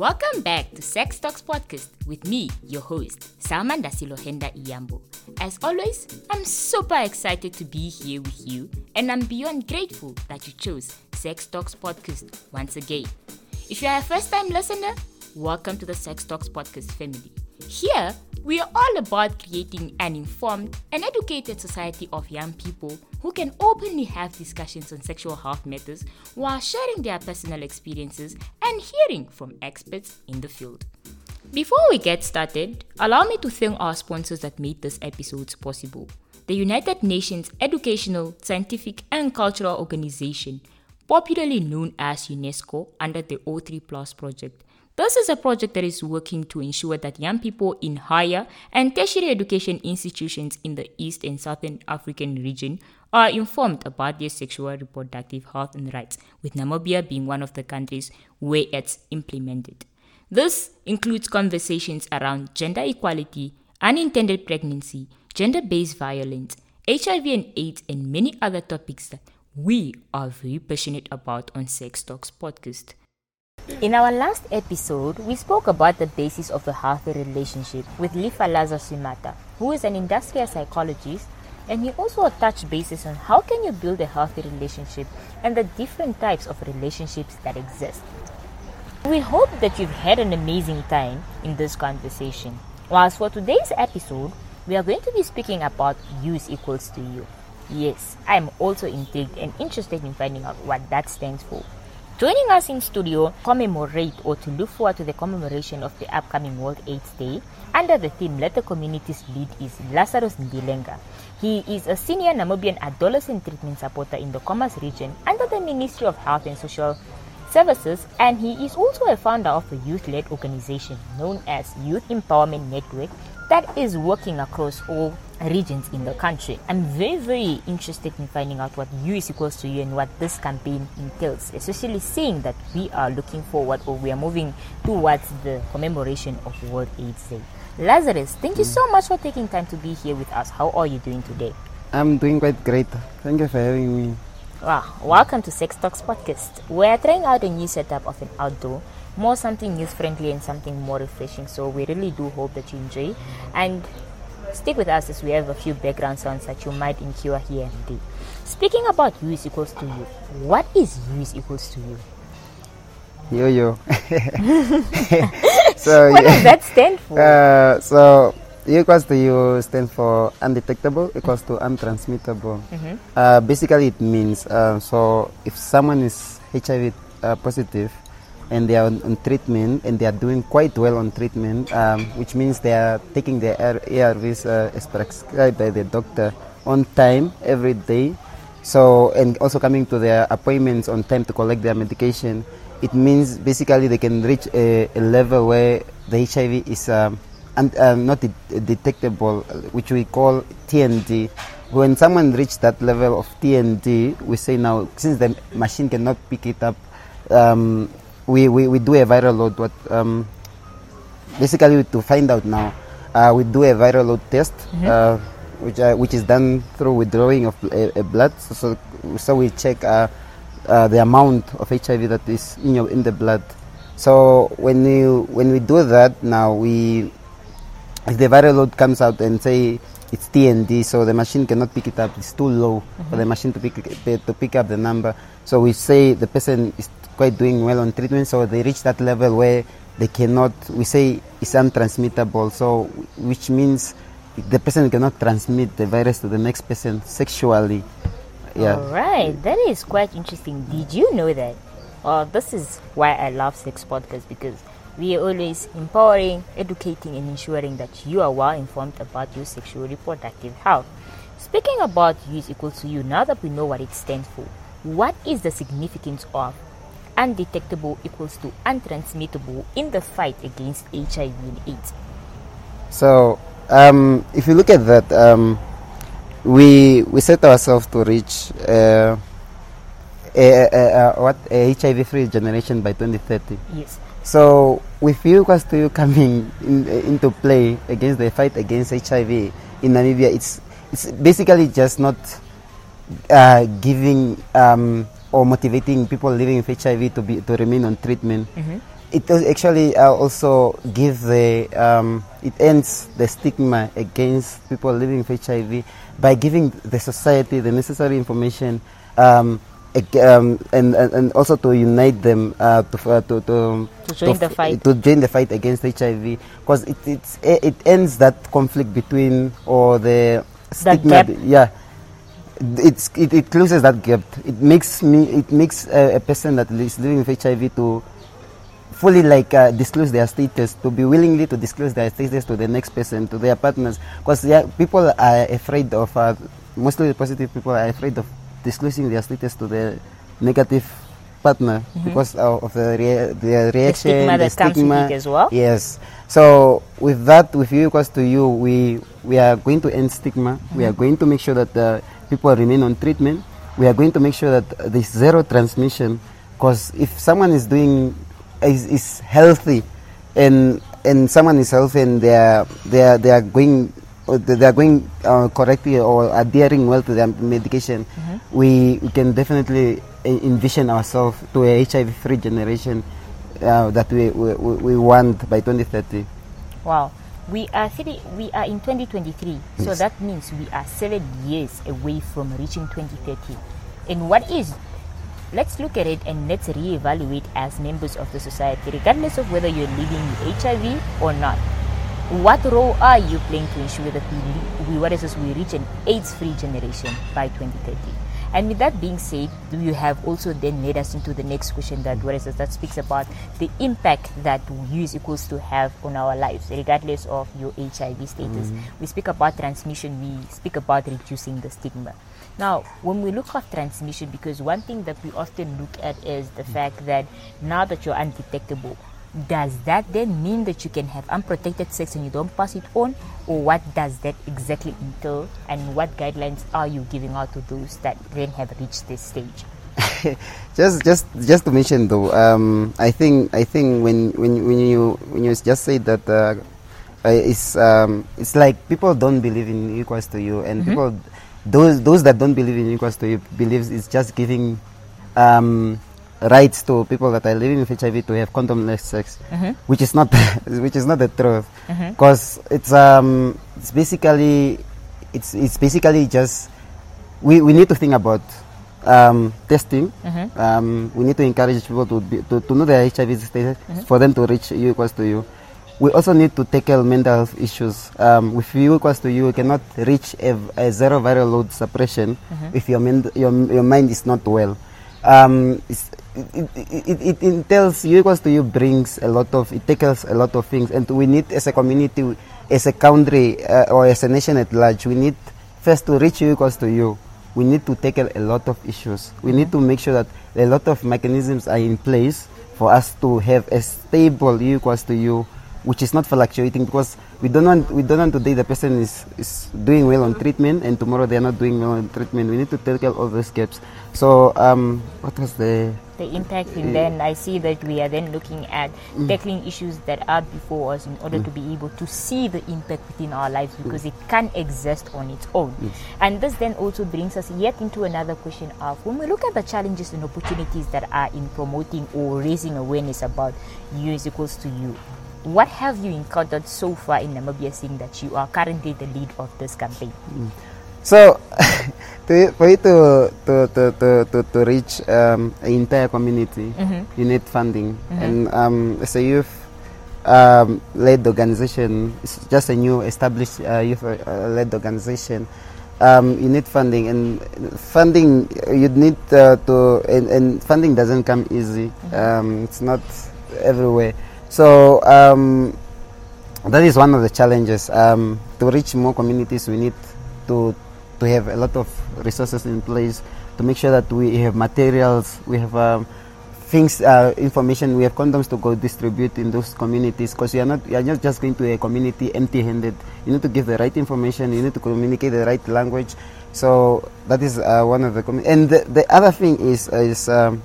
Welcome back to Sex Talks Podcast with me, your host, Selma Ndasilohenda Iyambo. As always, I'm super excited to be here with you, and I'm beyond grateful that you chose Sex Talks Podcast once again. If you are a first time listener, welcome to the Sex Talks Podcast family. Here, we are all about creating an informed and educated society of young people who can openly have discussions on sexual health matters while sharing their personal experiences and hearing from experts in the field. Before we get started, allow me to thank our sponsors that made this episode possible. The United Nations Educational, Scientific and Cultural Organization, popularly known as UNESCO under the O3 Plus project, this is a project that is working to ensure that young people in higher and tertiary education institutions in the East and Southern African region are informed about their sexual reproductive health and rights, with Namibia being one of the countries where it's implemented. This includes conversations around gender equality, unintended pregnancy, gender based violence, HIV and AIDS, and many other topics that we are very passionate about on Sex Talks podcast. In our last episode, we spoke about the basis of a healthy relationship with Lifalaza Sumata, who is an industrial psychologist, and he also touched bases on how can you build a healthy relationship and the different types of relationships that exist. We hope that you've had an amazing time in this conversation. Whilst for today's episode, we are going to be speaking about use equals to you. Yes, I am also intrigued and interested in finding out what that stands for. Joining us in studio commemorate or to look forward to the commemoration of the upcoming World AIDS Day under the theme Let the Communities Lead is Lazarus Ndiilenga. He is a senior Namibian adolescent treatment supporter in the Khomas region under the Ministry of Health and Social Services and he is also a founder of a youth-led organization known as Youth Empowerment Network that is working across all regions in the country. I'm very, very interested in finding out what U is equals to you and what this campaign entails, especially seeing that we are looking forward or we are moving towards the commemoration of World AIDS Day. Lazarus, thank you so mm. much for taking time to be here with us. How are you doing today? I'm doing quite great. Thank you for having me. Wow, welcome to Sex Talks Podcast. We're trying out a new setup of an outdoor more something youth friendly and something more refreshing. So we really do hope that you enjoy and stick with us as we have a few background sounds that you might incur here and there. Speaking about U is equals to you, what is U is equals to you? Yo yo. so what does that stand for? Uh, so U equals to you stands for undetectable equals to untransmittable. Mm-hmm. Uh, basically, it means uh, so if someone is HIV uh, positive, and they are on, on, treatment and they are doing quite well on treatment, um, which means they are taking their ARVs uh, as prescribed by the doctor on time every day. So, and also coming to their appointments on time to collect their medication, it means basically they can reach a, a level where the HIV is um, and, uh, not de- detectable, which we call TND. When someone reaches that level of TND, we say now, since the machine cannot pick it up, um, we, we, we do a viral load. What um, basically to find out now, uh, we do a viral load test, mm-hmm. uh, which uh, which is done through withdrawing of a, a blood. So, so, so we check uh, the amount of HIV that is in your in the blood. So when you when we do that now we if the viral load comes out and say it's TND, so the machine cannot pick it up. It's too low mm-hmm. for the machine to pick to pick up the number. So we say the person is quite doing well on treatment, so they reach that level where they cannot, we say it's untransmittable, so which means the person cannot transmit the virus to the next person sexually. Yeah. All right, that is quite interesting. Did you know that? Well, this is why I love Sex Podcast because we are always empowering, educating, and ensuring that you are well informed about your sexual reproductive health. Speaking about use equals to you, now that we know what it stands for, what is the significance of undetectable equals to untransmittable in the fight against HIV and AIDS. So, um, if you look at that, um, we we set ourselves to reach uh, a, a, a, what a HIV-free generation by 2030. Yes. So, with you equals to you coming in, into play against the fight against HIV in Namibia, it's it's basically just not uh, giving. Um, or motivating people living with HIV to be to remain on treatment. Mm-hmm. It actually uh, also gives the um, it ends the stigma against people living with HIV by giving the society the necessary information um, um, and, and and also to unite them uh, to, uh, to to To join the fight. to join the fight against HIV because it it's, it ends that conflict between or the stigma yeah it's it, it closes that gap. It makes me it makes a, a person that is living with HIV to fully like uh, disclose their status, to be willingly to disclose their status to the next person, to their partners, because yeah, people are afraid of uh, mostly the positive people are afraid of disclosing their status to the negative partner because of, of the, rea- the reaction, Mm-hmm. stigma the that stigma. as well. Yes. So with that, with you because to you, we we are going to end stigma. We are going to make sure that uh, people remain on treatment. We are going to make sure that uh, there's zero transmission. Because if someone is doing is, is healthy, and and someone is healthy and they are they are they are going they are going uh, correctly or adhering well to their medication, we, we can definitely envision ourselves to a HIV-free generation uh, that we, we, we want by 2030. Wow. We are three, we are in 2023, so that means we are seven years away from reaching 2030. And what is let's look at it and let's reevaluate as members of the society, regardless of whether you're living with HIV or not. What role are you playing to ensure that we, we what is this, we reach an AIDS-free generation by 2030? And with that being said, you have also then led us into the next question that what is this, that speaks about the impact that use equals to have on our lives, regardless of your HIV status. Mm. We speak about transmission, we speak about reducing the stigma. Now, when we look at transmission, because one thing that we often look at is the fact that now that you're undetectable, does that then mean that you can have unprotected sex and you don't pass it on? Or what does that exactly entail? And what guidelines are you giving out to those that then have reached this stage? just just just to mention though, um, I think I think when when when you when you just say that uh, uh, it's um, it's like people don't believe in equals to you, and people those those that don't believe in equals to you believes it's just giving um, rights to people that are living with HIV to have condomless sex, which is not which is not the truth, because it's um it's basically it's it's basically just we, we need to think about um, testing. Um, we need to encourage people to, be, to, to know their HIV status for them to reach U equals to you. We also need to tackle mental health issues. Um, with U equals to you, you cannot reach a, a zero viral load suppression if your, mind your, your mind is not well. Um, it's, it, it, it, it entails U equals to you brings a lot of, it tackles a lot of things. And we need as a community, as a country, uh, or as a nation at large, we need first to reach U equals to you we need to tackle a lot of issues. We need to make sure that a lot of mechanisms are in place for us to have a stable U equals to U, which is not fluctuating because we don't want we don't want today the person is, is doing well on treatment and tomorrow they are not doing well on treatment. We need to tackle all those gaps. So um, what was the The impact, and then I see that we are then looking at mm. tackling issues that are before us in order mm. to be able to see the impact within our lives because mm. it can exist on its own. And this then also brings us yet into another question of when we look at the challenges and opportunities that are in promoting or raising awareness about you is equals to you. What have you encountered so far in Namibia, seeing that you are currently the lead of this campaign? So, to, for you to to to to, to, to reach um, an entire community, you need funding. And um, as a youth um, led organization, it's just a new established uh, youth uh, led organization. Um, you need funding, and funding you need uh, to, and, and funding doesn't come easy. Um, it's not everywhere. So um, that is one of the challenges. Um, to reach more communities, we need to to have a lot of resources in place to make sure that we have materials, we have um, things, uh, information, we have condoms to go distribute in those communities. Because you are not you are not just going to a community empty-handed. You need to give the right information. You need to communicate the right language. So that is uh, one of the commu- and the, the other thing is is um,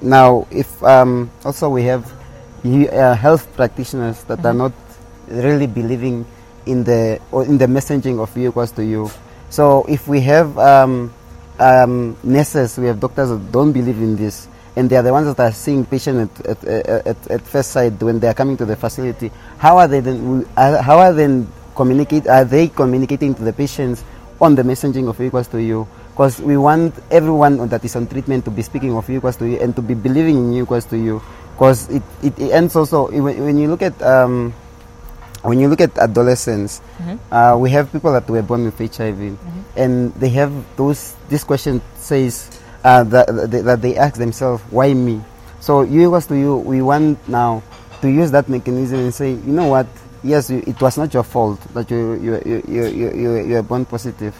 now if um, also we have you, uh, health practitioners that are not really believing in the or in the messaging of you equals to you. So if we have um, um, nurses, we have doctors that don't believe in this, and they are the ones that are seeing patients at, at, at, at first sight when they are coming to the facility. How are they then? How are then communicate? Are they communicating to the patients on the messaging of equals to you? Because we want everyone that is on treatment to be speaking of equals to you and to be believing in equals to U. Because it, it, it ends also when, when you look at um, when you look at adolescents, uh, we have people that were born with HIV, and they have those. This question says uh, that, that that they ask themselves, "Why me?" So you was to you. We want now to use that mechanism and say, you know what? Yes, you, it was not your fault that you you you you you, you, you were born positive,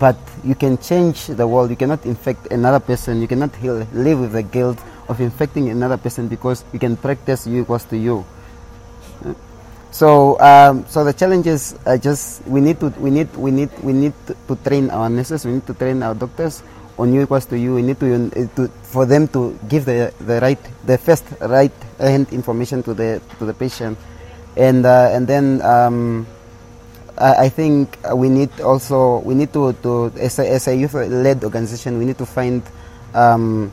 but you can change the world. You cannot infect another person. You cannot heal, live with the guilt of infecting another person because you can practice you equals to you. So, um, so the challenges are just we need to we need we need we need to, to train our nurses. We need to train our doctors on you equals to you. We need to, uh, to for them to give the the right the first right hand information to the to the patient, and uh, and then um, I, think we need also we need to to as a, as a youth led organization we need to find um,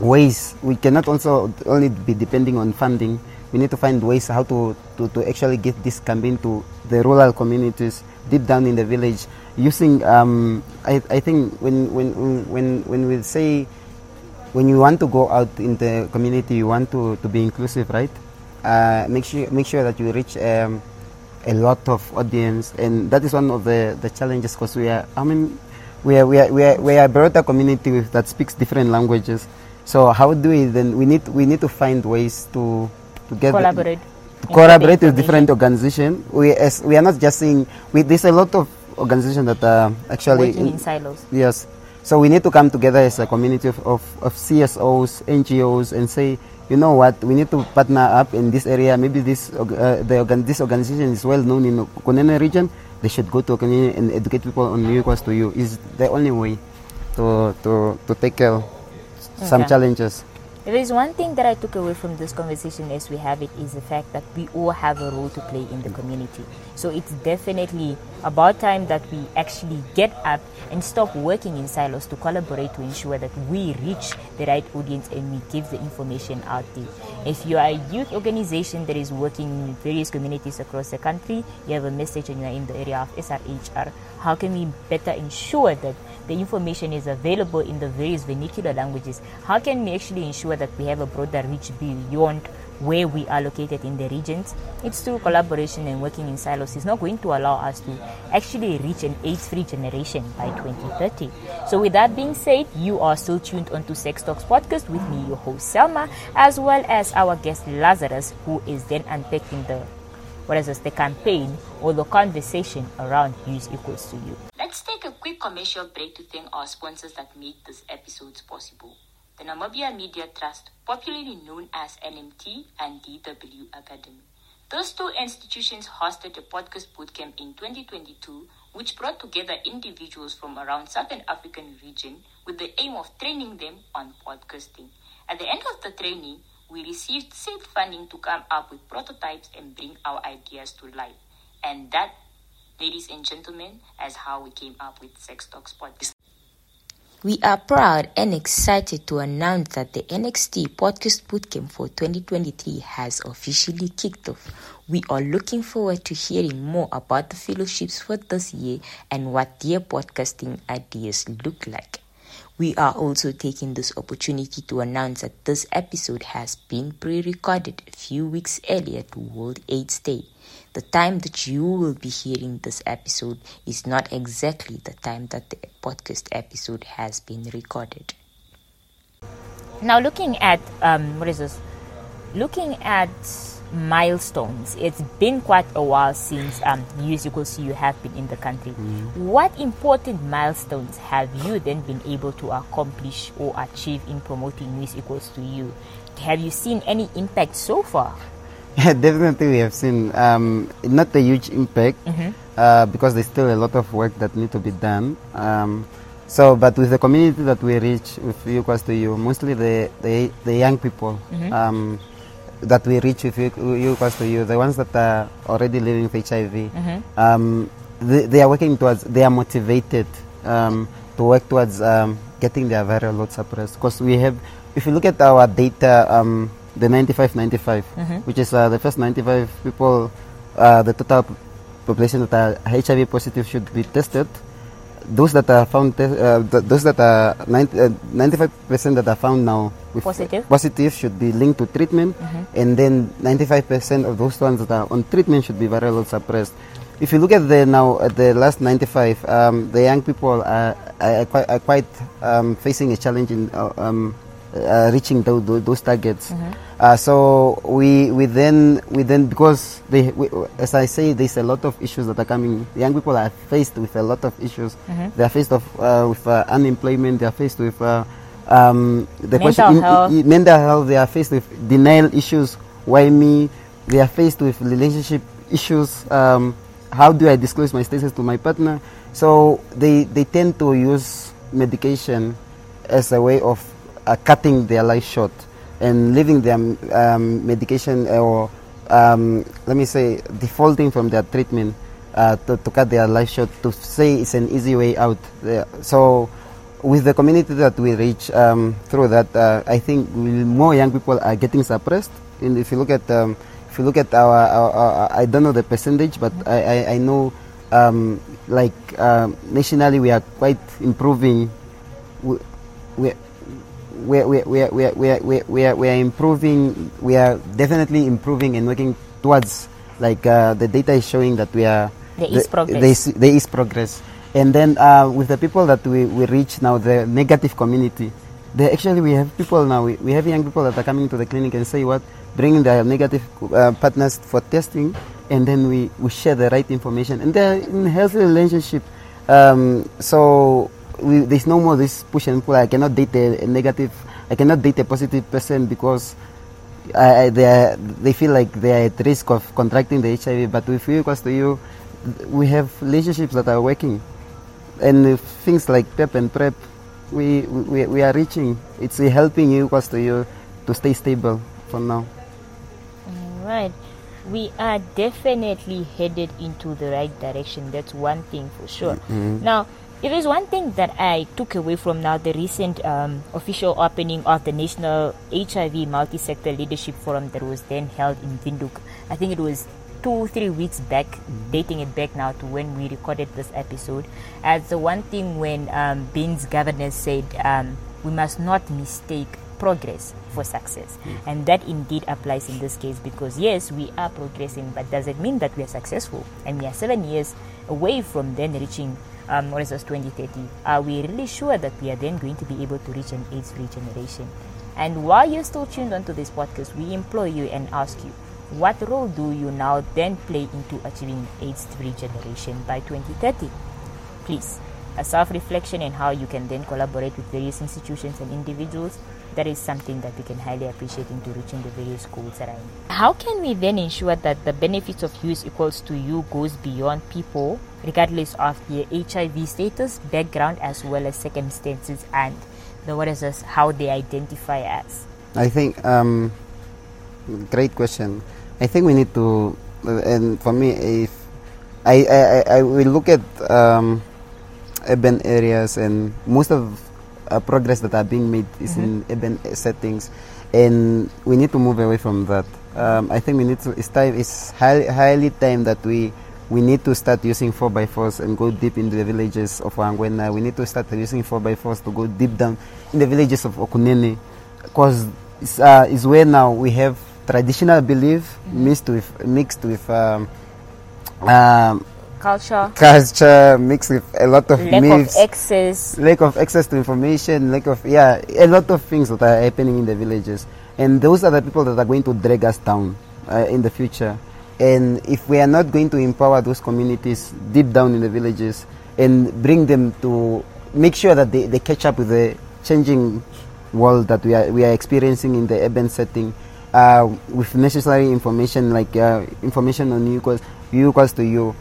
ways. We cannot also only be depending on funding. We need to find ways how to, to, to actually get this campaign to the rural communities deep down in the village. Using um, I, I think when, when, when, when we say when you want to go out in the community you want to, to be inclusive right? Uh, make sure make sure that you reach um, a lot of audience. And that is one of the, the challenges because we are I mean we are, we are, we are, we are a broader community that speaks different languages so how do we then we need we need to find ways to to get Collaborate. to collaborate with different organizations we as we are not just saying we there's a lot of organizations that are actually Working in silos. Yes. So we need to come together as a community of, of, of CSOs, NGOs, and say, you know what, we need to partner up in this area. Maybe this uh, the organ- this organization is well known in the Kunene region. They should go to Kunene and educate people on new equals to you. Is the only way to to to tackle some challenges. There is one thing that I took away from this conversation as we have it is the fact that we all have a role to play in the community. So it's definitely about time that we actually get up and stop working in silos to collaborate to ensure that we reach the right audience and we give the information out there. If you are a youth organization that is working in various communities across the country, you have a message and you are in the area of SRHR, how can we better ensure that the information is available in the various vernacular languages. How can we actually ensure that we have a broader reach beyond where we are located in the regions? It's through collaboration and working in silos. It's not going to allow us to actually reach an AIDS-free generation by 2030. So, with that being said, you are still tuned onto Sex Talks podcast with me, your host Selma, as well as our guest Lazarus, who is then unpacking the what is this, the campaign or the conversation around use equals to you. Commercial break to thank our sponsors that made this episodes possible. The Namibia Media Trust, popularly known as NMT and DW Academy. Those two institutions hosted a podcast bootcamp in 2022, which brought together individuals from around Southern African region with the aim of training them on podcasting. At the end of the training, we received seed funding to come up with prototypes and bring our ideas to life. And that, ladies and gentlemen, as how we came up with Sex Talks Podcast. We are proud and excited to announce that the NMT Podcast Bootcamp for 2023 has officially kicked off. We are looking forward to hearing more about the fellowships for this year and what their podcasting ideas look like. We are also taking this opportunity to announce that this episode has been pre recorded a few weeks earlier to World AIDS Day. The time that you will be hearing this episode is not exactly the time that the podcast episode has been recorded. Now, looking at um, what is this? Looking at milestones, it's been quite a while since um, News Equals to You have been in the country. What important milestones have you then been able to accomplish or achieve in promoting News Equals to You? Have you seen any impact so far? Yeah, definitely we have seen um, not a huge impact uh, because there's still a lot of work that need to be done. Um, so, but with the community that we reach with equals to you, mostly the, the, the young people um, that we reach with you equals to you, the ones that are already living with HIV, um, they, they are working towards, they are motivated um, to work towards um, getting their viral load suppressed because we have if you look at our data, um, the 95 95, Mm-hmm. which is uh, the first 95 people, uh, the total population that are HIV positive should be tested. Those that are found, uh, th- those that are 90, uh, 95% that are found now with Positive? positive should be linked to treatment, and then 95% of those ones that are on treatment should be viral load suppressed. If you look at the now at the last 95, um, the young people are, are, quite, are quite um, facing a challenge in uh, um, uh, reaching tho- tho- those targets. Uh, so we we then we then because they we, as I say, there's a lot of issues that are coming. Young people are faced with a lot of issues. They are faced of, uh, with uh, unemployment. They are faced with uh, um, the Mental health. i- mental health. They are faced with denial issues. Why me? They are faced with relationship issues. Um, how do I disclose my status to my partner? So they they tend to use medication as a way of uh, cutting their life short and leaving their um, medication or um, let me say defaulting from their treatment uh, to, to cut their life short to say it's an easy way out. Yeah. So with the community that we reach um, through that, uh, I think more young people are getting suppressed. And if you look at um, if you look at our, our, our, I don't know the percentage, but I, I, I know um, like um, nationally we are quite improving. We, we, we, we, we, we, we, we, we, are, we are improving. We are definitely improving and working towards like uh, the data is showing that we are There is progress. There is, there is progress. And then uh, with the people that we, we reach now, the negative community, they actually we have people now. We, we have young people that are coming to the clinic and say what, bringing their negative uh, partners for testing, and then we, we share the right information, and they're in healthy relationship. Um, so we, there's no more this push and pull. I cannot date a, negative. I cannot date a positive person because I, I, they, are, they feel like they are at risk of contracting the HIV. But with you equals to you, we have relationships that are working, and things like PEP and PrEP, we, we, we are reaching. It's uh, helping you equals to you to stay stable for now. Right. We are definitely headed into the right direction. That's one thing for sure. Now, if there's one thing that I took away from now the recent um, official opening of the National HIV Multi-Sector Leadership Forum that was then held in Windhoek, I think it was two, three weeks back, dating it back now to when we recorded this episode. As the one thing when um, Ben's governor said um, we must not mistake progress for success. And that indeed applies in this case because, yes, we are progressing, but does it mean that we are successful? And we are seven years away from then reaching, um, what is this, 2030. Are we really sure that we are then going to be able to reach an AIDS free generation? And while you're still tuned onto this podcast, we implore you and ask you, what role do you now then play into achieving AIDS free generation by 2030? Please, a self reflection and how you can then collaborate with various institutions and individuals. That is something that we can highly appreciate into reaching the various goals around. How can we then ensure that the benefits of use equals to you goes beyond people, regardless of their HIV status, background, as well as circumstances, and the what is this, how they identify as? I think um, great question. I think we need to, and for me, if I I, I, I will look at um, urban areas and most of uh, progress that are being made is in urban settings, and we need to move away from that. Um, I think we need to. It's time. It's highly, highly time that we we need to start using 4x4s and go deep into the villages of Ohangwena. We need to start using 4x4s to go deep down in the villages of Okunene because it's, uh, it's where now we have traditional belief mixed with mixed with um, um, Culture, culture, mixed with a lot of lack myths, of access, lack of access to information, lack of yeah, a lot of things that are happening in the villages, and those are the people that are going to drag us down uh, in the future. And if we are not going to empower those communities deep down in the villages and bring them to make sure that they, they catch up with the changing world that we are we are experiencing in the urban setting, uh, with necessary information like uh, information on you equals you equals to you.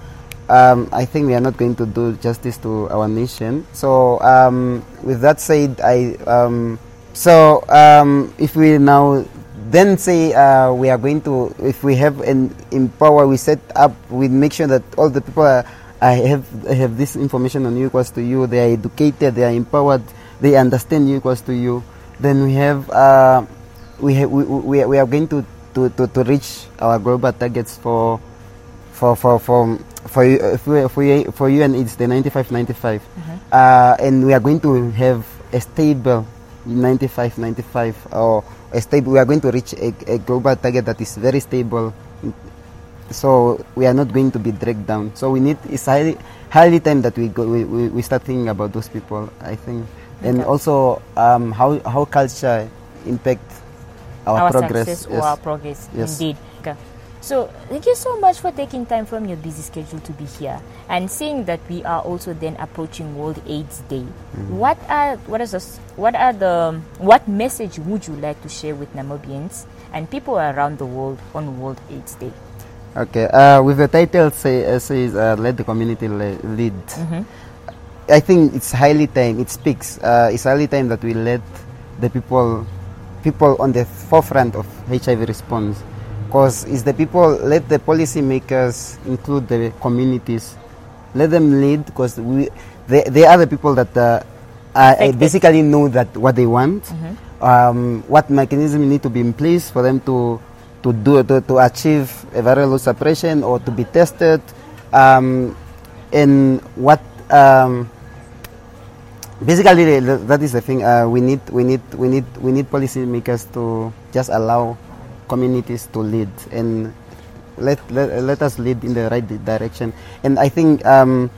Um, I think we are not going to do justice to our nation. So, um, with that said, I um, so um, if we now then say uh, we are going to, if we have an empower, we set up, we make sure that all the people are, I have have this information on you equals to you. They are educated, they are empowered, they understand you equals to you. then we have uh, we, ha- we, we we are going to, to, to, to reach our global targets for for for for for you uh, for for you, for you and it's the 95 95 uh, and we are going to have a stable 95 95 or a stable we are going to reach a, a global target that is very stable. So we are not going to be dragged down. So we need it's highly highly time that we go we, we, we start thinking about those people i think. And Okay. also um, how how culture impact our, progress. success or our progress Yes. indeed. So thank you so much for taking time from your busy schedule to be here and seeing that we are also then approaching world aids day Mm-hmm. what are what is this, what are the what message would you like to share with namibians and people around the world on world aids day Okay, uh, with the title say, uh, says uh, "Let the community le- lead." I think it's highly time. It speaks. Uh, it's highly time that we let the people, people on the forefront of HIV response, because it's the people. Let the policymakers include the communities. Let them lead, because we, they, they are the people that uh, uh, basically know that what they want, um, what mechanism need to be in place for them to to do to, to achieve a viral load suppression or to be tested, um, and what um, basically that is the thing. Uh, we need we need we need we need policymakers to just allow communities to lead and let let, let us lead in the right direction. And I think um,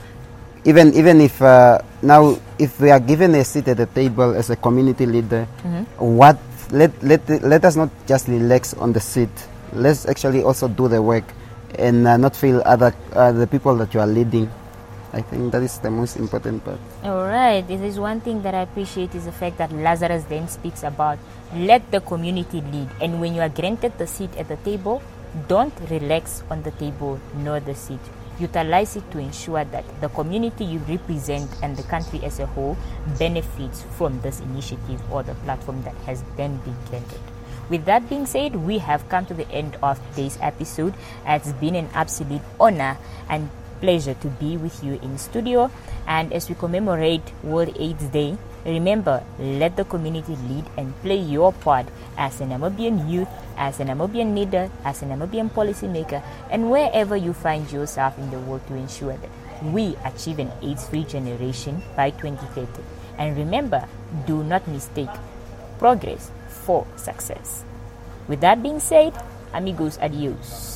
even even if uh, now if we are given a seat at the table as a community leader, what let let let us not just relax on the seat. Let's actually also do the work and uh, not feel other uh, the people that you are leading. I think that is the most important part. All right. This is one thing that I appreciate is the fact that Lazarus then speaks about let the community lead. And when you are granted the seat at the table, don't relax on the table nor the seat. Utilize it to ensure that the community you represent and the country as a whole benefits from this initiative or the platform that has then been granted. With that being said, we have come to the end of today's episode. It's been an absolute honor and pleasure to be with you in studio. And as we commemorate World AIDS Day, remember, let the community lead and play your part as a Namibian youth, as a Namibian leader, as a Namibian policymaker, and wherever you find yourself in the world to ensure that we achieve an AIDS-free generation by 2030. And remember, do not mistake progress for success. With that being said, amigos, adios.